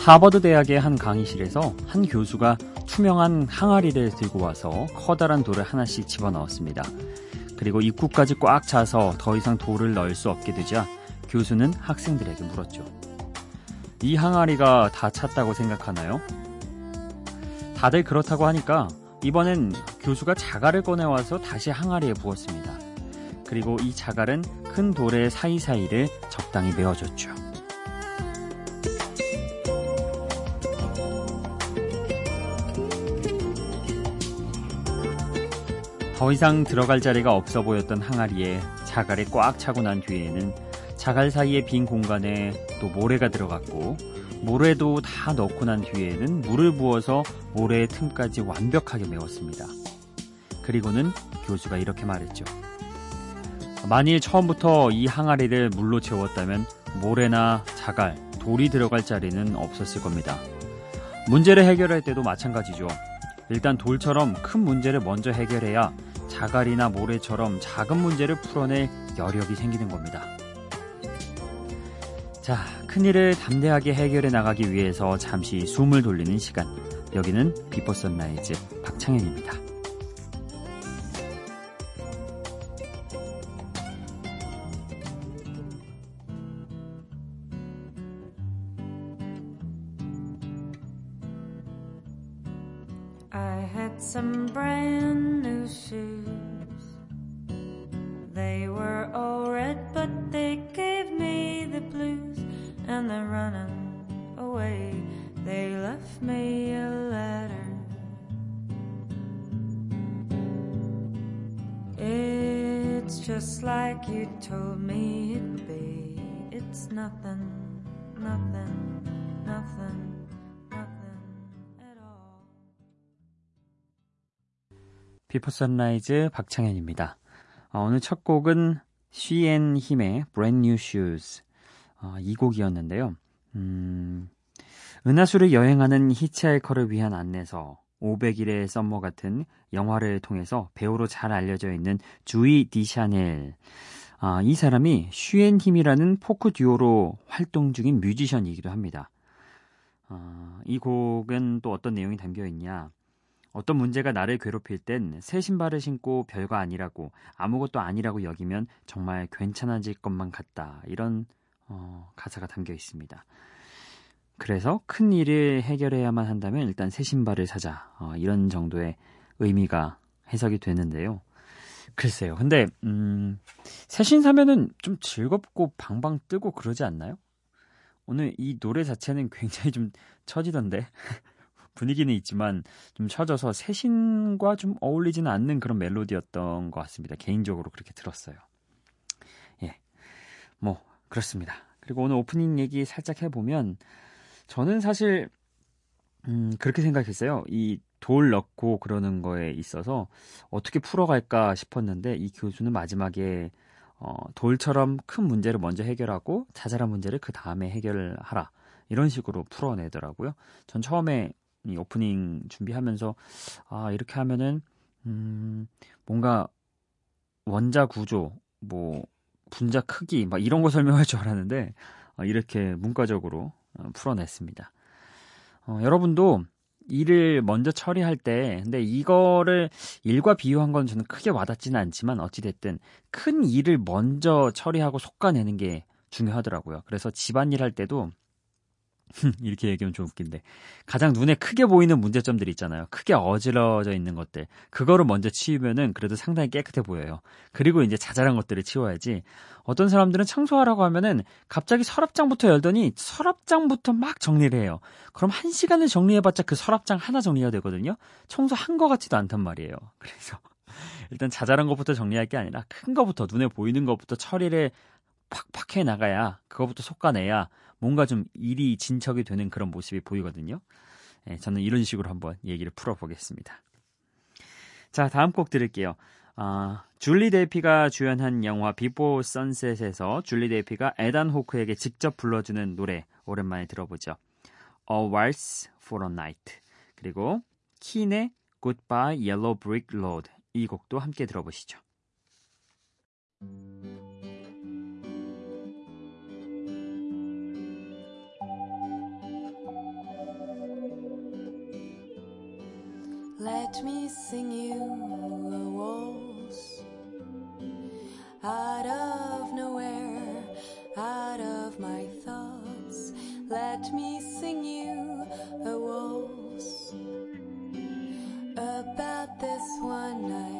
하버드 대학의 한 강의실에서 한 교수가 투명한 항아리를 들고 와서 커다란 돌을 하나씩 집어넣었습니다. 그리고 입구까지 꽉 차서 더 이상 돌을 넣을 수 없게 되자 교수는 학생들에게 물었죠. 이 항아리가 다 찼다고 생각하나요? 다들 그렇다고 하니까 이번엔 교수가 자갈을 꺼내와서 다시 항아리에 부었습니다. 그리고 이 자갈은 큰 돌의 사이사이를 적당히 메워줬죠. 더 이상 들어갈 자리가 없어 보였던 항아리에 자갈이 꽉 차고 난 뒤에는 자갈 사이의 빈 공간에 또 모래가 들어갔고 모래도 다 넣고 난 뒤에는 물을 부어서 모래의 틈까지 완벽하게 메웠습니다. 그리고는 교수가 이렇게 말했죠. 만일 처음부터 이 항아리를 물로 채웠다면 모래나 자갈, 돌이 들어갈 자리는 없었을 겁니다. 문제를 해결할 때도 마찬가지죠. 일단 돌처럼 큰 문제를 먼저 해결해야 자갈이나 모래처럼 작은 문제를 풀어낼 여력이 생기는 겁니다. 자, 큰일을 담대하게 해결해 나가기 위해서 잠시 숨을 돌리는 시간. 여기는 Before Sunrise 박창현입니다. Just like you told me it'd be. It's nothing, nothing, nothing, nothing at all. Before Sunrise 박창현입니다. 어, 오늘 첫 곡은 She & Him의 Brand New Shoes 어, 이 곡이었는데요. 음, 은하수를 여행하는 히치하이커를 위한 안내서 500일의 썸머 같은 영화를 통해서 배우로 잘 알려져 있는 주이 디샤넬 아, 이 사람이 쉬앤 힘이라는 포크 듀오로 활동 중인 뮤지션이기도 합니다. 어, 이 곡은 또 어떤 내용이 담겨 있냐? 어떤 문제가 나를 괴롭힐 땐 새 신발을 신고 별거 아니라고 아무것도 아니라고 여기면 정말 괜찮아질 것만 같다. 이런 어, 가사가 담겨 있습니다. 그래서 큰 일을 해결해야만 한다면 일단 새 신발을 사자. 어, 이런 정도의 의미가 해석이 되는데요. 글쎄요. 근데 음, 새신 사면은 좀 즐겁고 방방 뜨고 그러지 않나요? 오늘 이 노래 자체는 굉장히 좀 처지던데 분위기는 있지만 좀 처져서 새신과 좀 어울리지는 않는 그런 멜로디였던 것 같습니다. 개인적으로 그렇게 들었어요. 예, 뭐 그렇습니다. 그리고 오늘 오프닝 얘기 살짝 해보면 저는 사실 음, 그렇게 생각했어요. 이 돌 넣고 그러는 거에 있어서 어떻게 풀어갈까 싶었는데 이 교수는 마지막에 어, 돌처럼 큰 문제를 먼저 해결하고 자잘한 문제를 그 다음에 해결을 하라. 이런 식으로 풀어내더라고요. 전 처음에 이 오프닝 준비하면서 아, 이렇게 하면은 음, 뭔가 원자 구조, 뭐 분자 크기 막 이런 거 설명할 줄 알았는데 어, 이렇게 문과적으로 어, 풀어냈습니다. 어, 여러분도 일을 먼저 처리할 때, 근데 이거를 일과 비유한 건 저는 크게 와닿지는 않지만 어찌됐든 큰 일을 먼저 처리하고 속가내는 게 중요하더라고요. 그래서 집안일 할 때도 이렇게 얘기하면 좀 웃긴데 가장 눈에 크게 보이는 문제점들이 있잖아요. 크게 어지러져 있는 것들 그거를 먼저 치우면은 그래도 상당히 깨끗해 보여요. 그리고 이제 자잘한 것들을 치워야지. 어떤 사람들은 청소하라고 하면은 갑자기 서랍장부터 열더니 서랍장부터 막 정리를 해요. 그럼 한 시간을 정리해봤자 그 서랍장 하나 정리가 되거든요. 청소한 것 같지도 않단 말이에요. 그래서 일단 자잘한 것부터 정리할 게 아니라 큰 것부터 눈에 보이는 것부터 처리를 팍팍 해 나가야 그것부터 속가내야 뭔가 좀 일이 진척이 되는 그런 모습이 보이거든요. 예, 저는 이런 식으로 한번 얘기를 풀어보겠습니다. 자, 다음 곡 들을게요. 아, 줄리 델피가 주연한 영화 비포 선셋에서 줄리 델피가 에단 호크에게 직접 불러주는 노래 오랜만에 들어보죠. A Waltz for a Night 그리고 Keane의 Goodbye Yellow Brick Road 이 곡도 함께 들어보시죠. Let me sing you a waltz out of nowhere, out of my thoughts. Let me sing you a waltz about this one night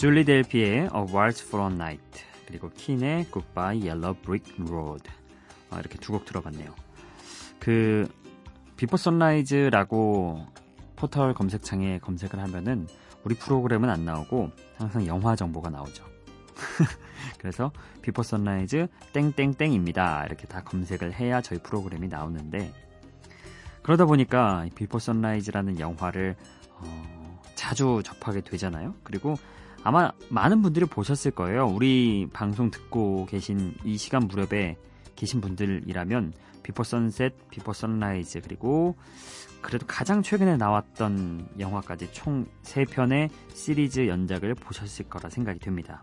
줄리 델피의 A Waltz for a Night 그리고 Keane의 Goodbye Yellow Brick Road 어, 이렇게 두 곡 들어봤네요. 그 Before Sunrise라고 포털 검색창에 검색을 하면은 우리 프로그램은 안 나오고 항상 영화 정보가 나오죠. 그래서 Before Sunrise 땡땡땡입니다. 이렇게 다 검색을 해야 저희 프로그램이 나오는데 그러다 보니까 Before Sunrise라는 영화를 어, 자주 접하게 되잖아요. 그리고 아마 많은 분들이 보셨을 거예요. 우리 방송 듣고 계신 이 시간 무렵에 계신 분들이라면 Before Sunset, Before Sunrise 그리고 그래도 가장 최근에 나왔던 영화까지 총 3편의 시리즈 연작을 보셨을 거라 생각이 됩니다.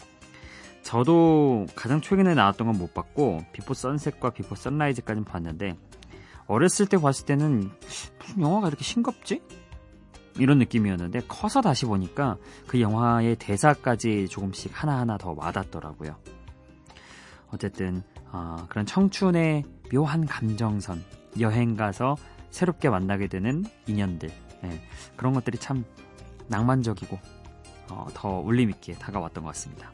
저도 가장 최근에 나왔던 건 못 봤고 Before Sunset과 Before Sunrise까지는 봤는데 어렸을 때 봤을 때는 무슨 영화가 이렇게 싱겁지? 이런 느낌이었는데 커서 다시 보니까 그 영화의 대사까지 조금씩 하나하나 더 와닿더라고요. 어쨌든 어, 그런 청춘의 묘한 감정선, 여행 가서 새롭게 만나게 되는 인연들 네, 그런 것들이 참 낭만적이고 어, 더 울림 있게 다가왔던 것 같습니다.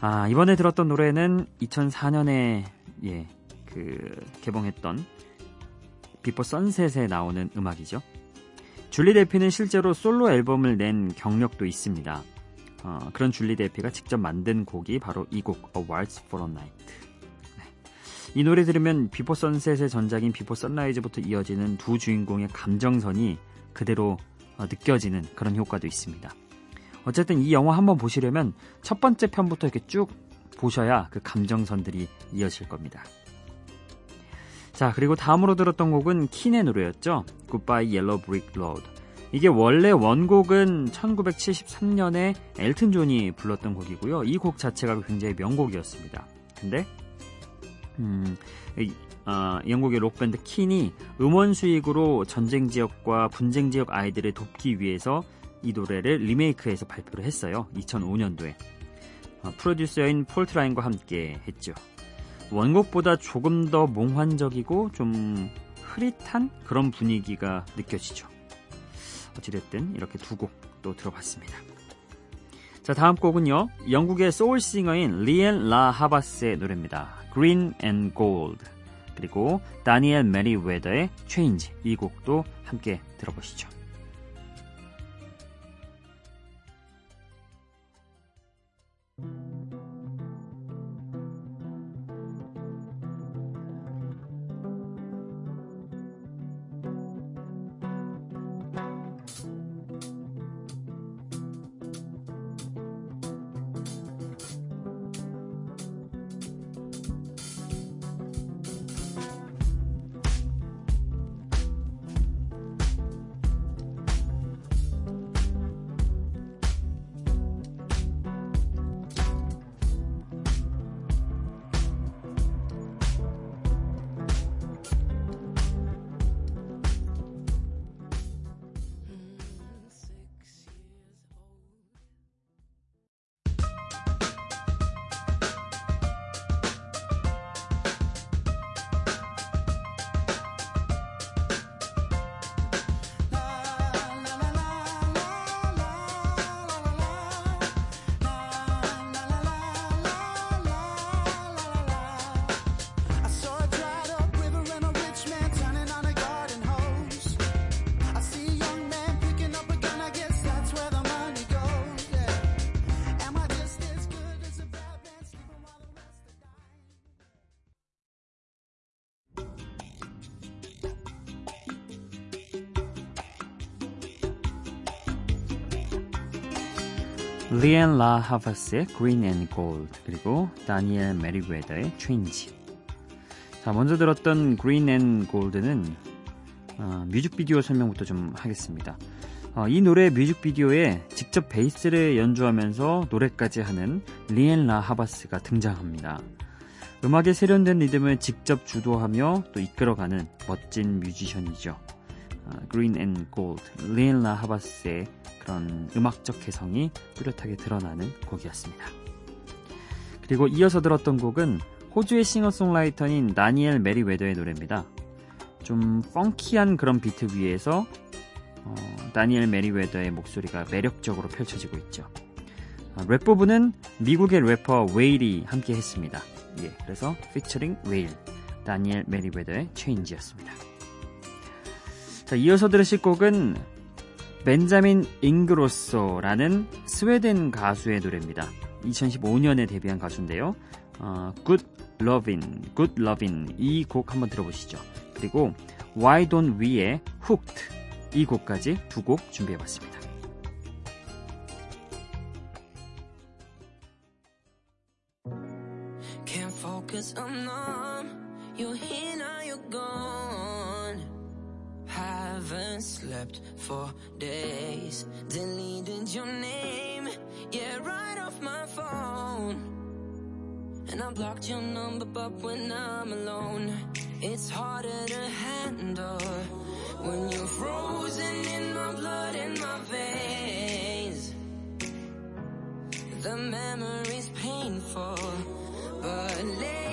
아, 이번에 들었던 노래는 2004년에 예, 그 개봉했던 Before Sunset에 나오는 음악이죠. 줄리 델피는 실제로 솔로 앨범을 낸 경력도 있습니다. 어, 그런 줄리 델피가 직접 만든 곡이 바로 이 곡 A Waltz for a Night. 네. 이 노래 들으면 Before Sunset의 전작인 Before Sunrise부터 이어지는 두 주인공의 감정선이 그대로 어, 느껴지는 그런 효과도 있습니다. 어쨌든 이 영화 한번 보시려면 첫 번째 편부터 이렇게 쭉 보셔야 그 감정선들이 이어질 겁니다. 자, 그리고 다음으로 들었던 곡은 Keane의 노래였죠. Goodbye Yellow Brick Road. 이게 원래 원곡은 1973년에 엘튼 존이 불렀던 곡이고요. 이 곡 자체가 굉장히 명곡이었습니다. 근데 음, 이, 어, 영국의 록밴드 Keane이 음원 수익으로 전쟁 지역과 분쟁 지역 아이들을 돕기 위해서 이 노래를 리메이크해서 발표를 했어요. 2005년도에. 어, 프로듀서인 폴 트라인과 함께 했죠. 원곡보다 조금 더 몽환적이고 좀 흐릿한 그런 분위기가 느껴지죠. 어찌됐든 이렇게 두 곡 또 들어봤습니다. 자, 다음 곡은요. 영국의 소울싱어인 리앤 라 하바스의 노래입니다. Green and Gold. 그리고 다니엘 메리웨더의 Change. 이 곡도 함께 들어보시죠. 리앤 라 하바스의 Green and Gold 그리고 다니엘 메리웨더의 Change 자 먼저 들었던 Green and Gold는 어, 뮤직비디오 설명부터 좀 하겠습니다. 어, 이 노래 뮤직비디오에 직접 베이스를 연주하면서 노래까지 하는 리앤 라 하바스가 등장합니다. 음악에 세련된 리듬을 직접 주도하며 또 이끌어가는 멋진 뮤지션이죠 Green and Gold 리앤 라 하바스의 그런 음악적 개성이 뚜렷하게 드러나는 곡이었습니다. 그리고 이어서 들었던 곡은 호주의 싱어송라이터인 다니엘 메리웨더의 노래입니다. 좀 펑키한 그런 비트 위에서 어, 다니엘 메리웨더의 목소리가 매력적으로 펼쳐지고 있죠. 어, 랩 부분은 미국의 래퍼 웨일이 함께 했습니다. 예, 그래서 피처링 웨일, 다니엘 메리웨더의 체인지였습니다. 자, 이어서 들으실 곡은 벤자민 잉그로소라는 스웨덴 가수의 노래입니다. 2015년에 데뷔한 가수인데요. 어, Good Lovin', Good Lovin' 이 곡 한번 들어보시죠. 그리고 Why Don't We의 Hooked 이 곡까지 두 곡 준비해봤습니다. Here now, you're gone. Haven't slept for days. Deleted your name, yeah, right off my phone. And I blocked your number, but when I'm alone, it's harder to handle. When you're frozen in my blood and my veins. The memory's painful, but late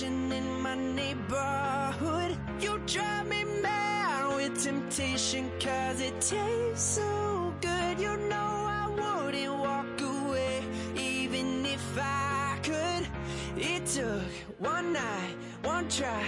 in my neighborhood. You drive me mad with temptation, cause it tastes so good. You know I wouldn't walk away, even if I could. It took one night, one try,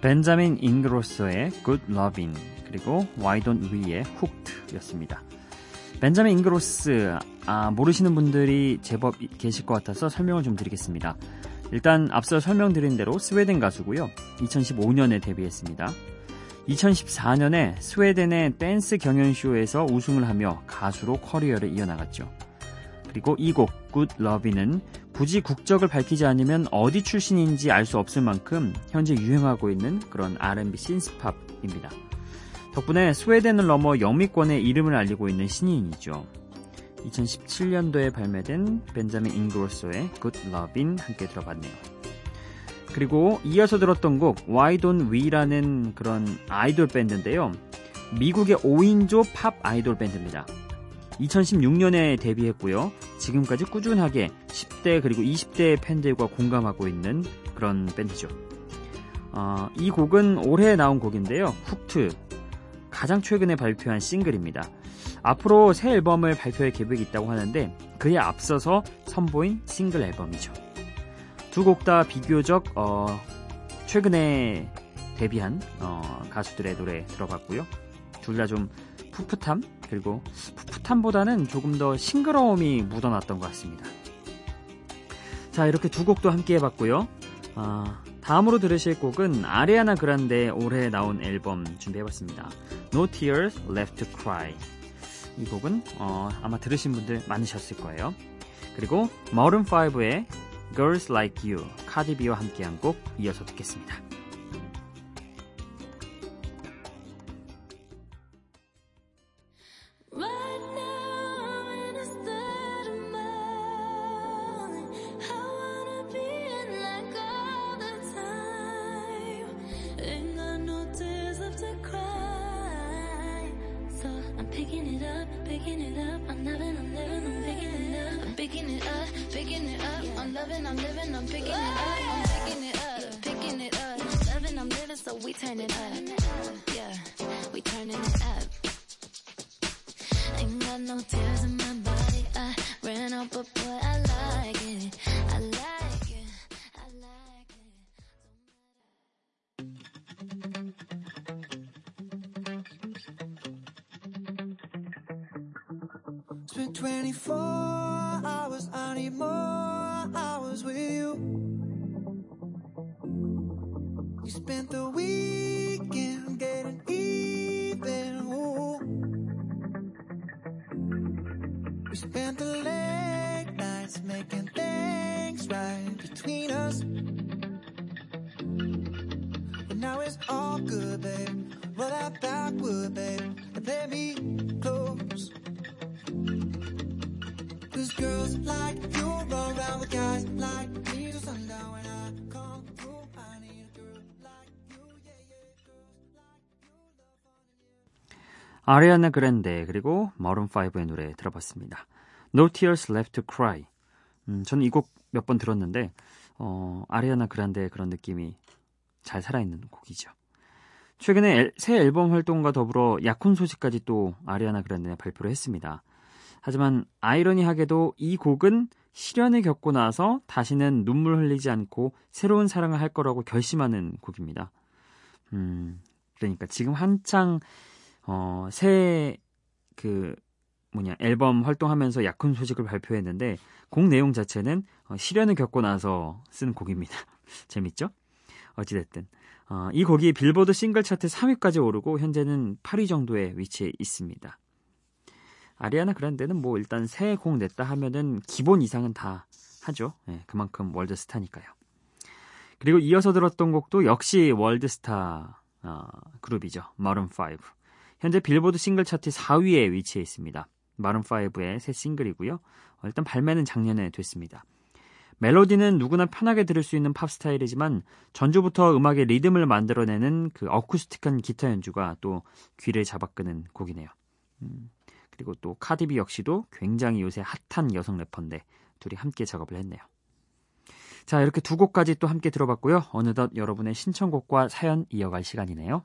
벤자민 잉그로소의 Good Lovin' 그리고 Why Don't We의 Hooked였습니다. 벤자민 잉그로소 아, 모르시는 분들이 제법 계실 것 같아서 설명을 좀 드리겠습니다. 일단 앞서 설명드린 대로 스웨덴 가수고요. 2015년에 데뷔했습니다. 2014년에 스웨덴의 댄스 경연쇼에서 우승을 하며 가수로 커리어를 이어나갔죠. 그리고 이 곡 Good Love는 굳이 국적을 밝히지 않으면 어디 출신인지 알 수 없을 만큼 현재 유행하고 있는 그런 R&B 신스팝입니다. 덕분에 스웨덴을 넘어 영미권의 이름을 알리고 있는 신인이죠. 2017년도에 발매된 벤자민 잉그로소의 Good Love인 함께 들어봤네요. 그리고 이어서 들었던 곡 Why Don't We라는 그런 아이돌 밴드인데요. 미국의 5인조 팝 아이돌 밴드입니다. 2016년에 데뷔했고요. 지금까지 꾸준하게 10대 그리고 20대 팬들과 공감하고 있는 그런 밴드죠. 어, 이 곡은 올해 나온 곡인데요. 훅트 가장 최근에 발표한 싱글입니다. 앞으로 새 앨범을 발표할 계획이 있다고 하는데 그에 앞서서 선보인 싱글 앨범이죠. 두 곡 다 비교적 어, 최근에 데뷔한 어, 가수들의 노래 들어봤고요. 둘 다 좀 풋풋함 그리고 풋풋함보다는 조금 더 싱그러움이 묻어났던 것 같습니다. 자 이렇게 두 곡도 함께 해봤고요. 아, 다음으로 들으실 곡은 아리아나 그란데 올해 나온 앨범 준비해봤습니다. No Tears Left to Cry. 이 곡은 어, 아마 들으신 분들 많으셨을 거예요. 그리고 마룬 5의 Girls Like You, 카디비와 함께한 곡 이어서 듣겠습니다. Picking it up, picking it up. I'm loving, I'm living, I'm picking it picking it up, picking it up. I'm loving, I'm living, I'm picking it up. I'm picking it up, picking it up. I'm loving, I'm living, so we turn it up. Yeah, we turning it up. Ain't got no tears in my spent the 아리아나 그랜데 그리고 마룬 5의 노래 들어봤습니다. No Tears Left to Cry. 음, 저는 이 곡 몇 번 들었는데 어, 아리아나 그란데의 그런 느낌이 잘 살아있는 곡이죠. 최근에 앨- 새 앨범 활동과 더불어 약혼 소식까지 또 아리아나 그란데가 발표를 했습니다. 하지만 아이러니하게도 이 곡은 시련을 겪고 나서 다시는 눈물 흘리지 않고 새로운 사랑을 할 거라고 결심하는 곡입니다. 음, 그러니까 지금 한창 어, 새, 그, 뭐냐, 앨범 활동하면서 약혼 소식을 발표했는데, 곡 내용 자체는 어, 시련을 겪고 나서 쓴 곡입니다. 재밌죠? 어찌됐든. 어, 이 곡이 빌보드 싱글 차트 3위까지 오르고, 현재는 8위 정도에 위치해 있습니다. 아리아나 그란데는 뭐 일단 새 곡 냈다 하면은 기본 이상은 다 하죠. 예, 그만큼 월드 스타니까요. 그리고 이어서 들었던 곡도 역시 월드 스타 어, 그룹이죠. 마룬 5. 현재 빌보드 싱글 차트 4위에 위치해 있습니다. 마룬 5의 새 싱글이고요. 어, 일단 발매는 작년에 됐습니다. 멜로디는 누구나 편하게 들을 수 있는 팝 스타일이지만 전주부터 음악의 리듬을 만들어내는 그 어쿠스틱한 기타 연주가 또 귀를 잡아끄는 곡이네요. 음, 그리고 또 카디비 역시도 굉장히 요새 핫한 여성 래퍼인데 둘이 함께 작업을 했네요. 자, 이렇게 두 곡까지 또 함께 들어봤고요. 어느덧 여러분의 신청곡과 사연 이어갈 시간이네요.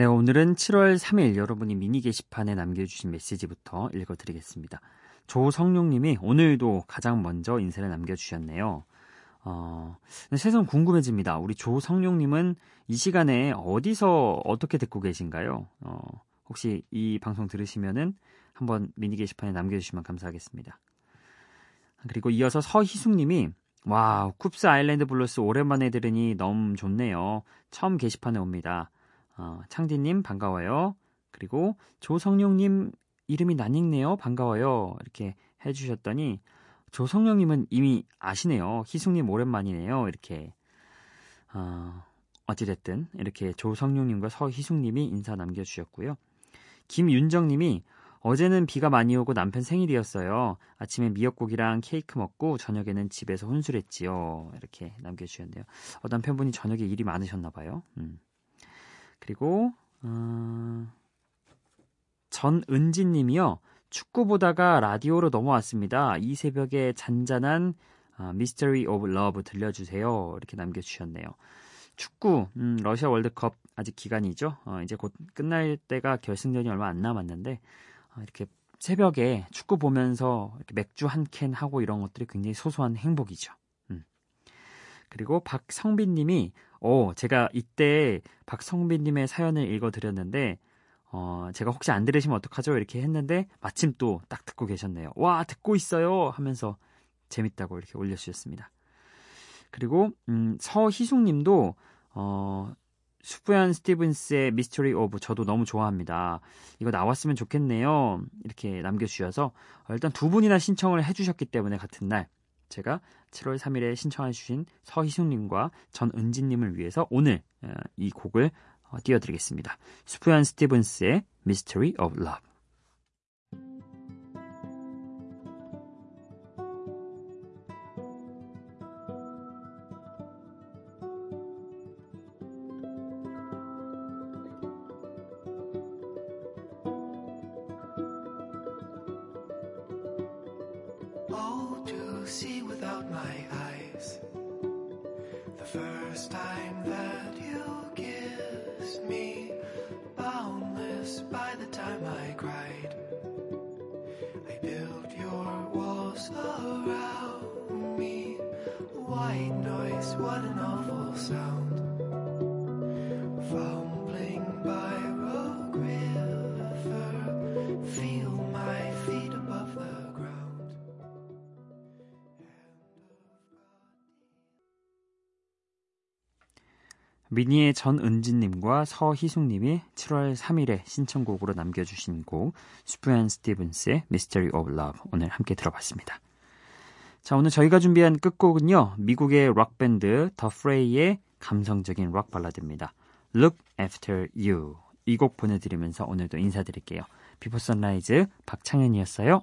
네, 오늘은 7월 3일 여러분이 미니 게시판에 남겨주신 메시지부터 읽어드리겠습니다. 조성룡님이 오늘도 가장 먼저 인사를 남겨주셨네요. 어, 세상 궁금해집니다. 우리 조성룡님은 이 시간에 어디서 어떻게 듣고 계신가요? 어, 혹시 이 방송 들으시면은 한번 미니 게시판에 남겨주시면 감사하겠습니다. 그리고 이어서 서희숙님이 와, Koop's Island Blues 오랜만에 들으니 너무 좋네요. 처음 게시판에 옵니다. 어, 창디님 반가워요. 그리고 조성룡님 이름이 낯익네요. 반가워요. 이렇게 해주셨더니 조성룡님은 이미 아시네요. 희숙님 오랜만이네요. 이렇게 어, 어찌됐든 이렇게 조성룡님과 서희숙님이 인사 남겨주셨고요. 김윤정님이 어제는 비가 많이 오고 남편 생일이었어요. 아침에 미역국이랑 케이크 먹고 저녁에는 집에서 혼술했지요. 이렇게 남겨주셨네요. 어, 남편분이 저녁에 일이 많으셨나 봐요. 음. 그리고 어... 전은지님이요. 축구 보다가 라디오로 넘어왔습니다. 이 새벽에 잔잔한 어, Mystery of Love 들려주세요. 이렇게 남겨주셨네요. 축구, 음, 러시아 월드컵 아직 기간이죠. 어, 이제 곧 끝날 때가 결승전이 얼마 안 남았는데 어, 이렇게 새벽에 축구 보면서 이렇게 맥주 한 캔 하고 이런 것들이 굉장히 소소한 행복이죠. 음. 그리고 박성빈님이 오, 제가 이때 박성빈님의 사연을 읽어드렸는데, 어, 제가 혹시 안 들으시면 어떡하죠? 이렇게 했는데, 마침 또 딱 듣고 계셨네요. 와, 듣고 있어요! 하면서 재밌다고 이렇게 올려주셨습니다. 그리고, 음, 서희숙 님도, 어, 수프얀 스티븐스의 Mystery of 저도 너무 좋아합니다. 이거 나왔으면 좋겠네요. 이렇게 남겨주셔서, 어, 일단 두 분이나 신청을 해주셨기 때문에 같은 날, 제가 7월 3일에 신청해 주신 서희숙님과 전은진님을 위해서 오늘 어, 이 곡을 어, 띄워드리겠습니다. 수프얀 스티븐스의 Mystery of Love. By the time I cried. I built your walls around me. White noise, what an awful sound. 미니의 전은진님과 서희숙님이 7월 3일에 신청곡으로 남겨주신 곡 수프얀 스티븐스의 Mystery of Love 오늘 함께 들어봤습니다. 자 오늘 저희가 준비한 끝곡은요 미국의 록밴드 더 프레이의 감성적인 록 발라드입니다. Look After You 이 곡 보내드리면서 오늘도 인사드릴게요. Before Sunrise 박창현이었어요.